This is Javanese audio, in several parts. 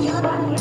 Yep.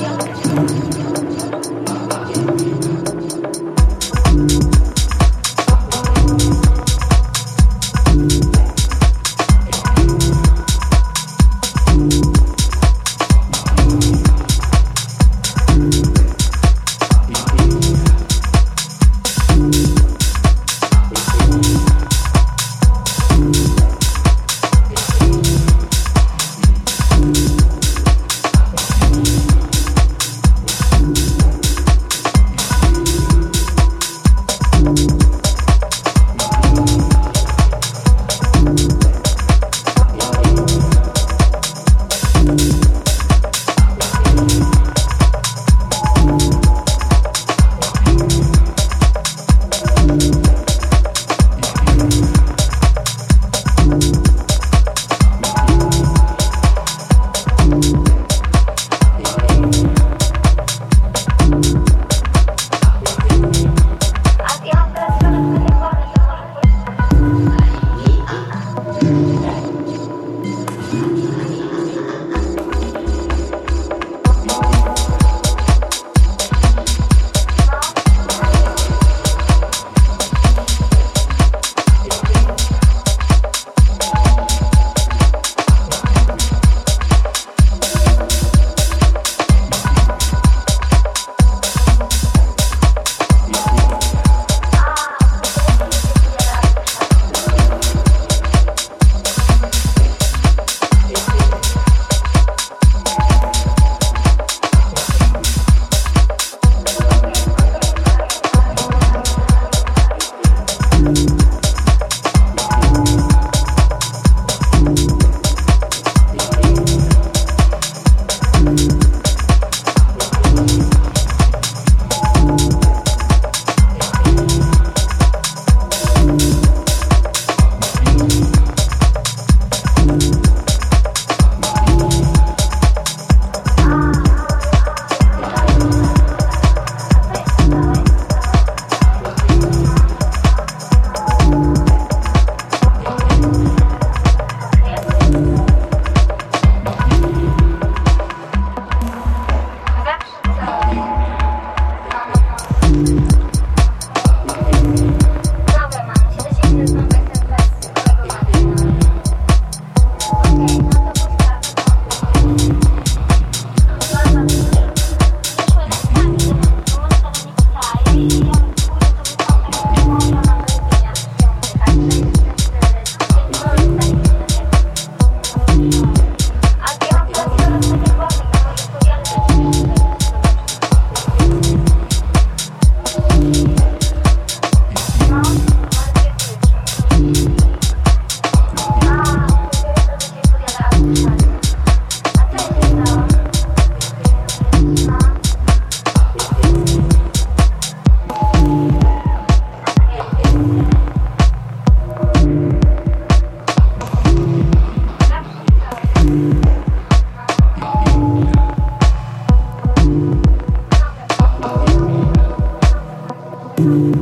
Thank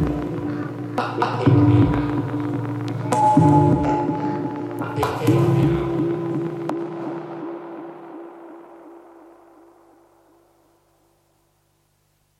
you.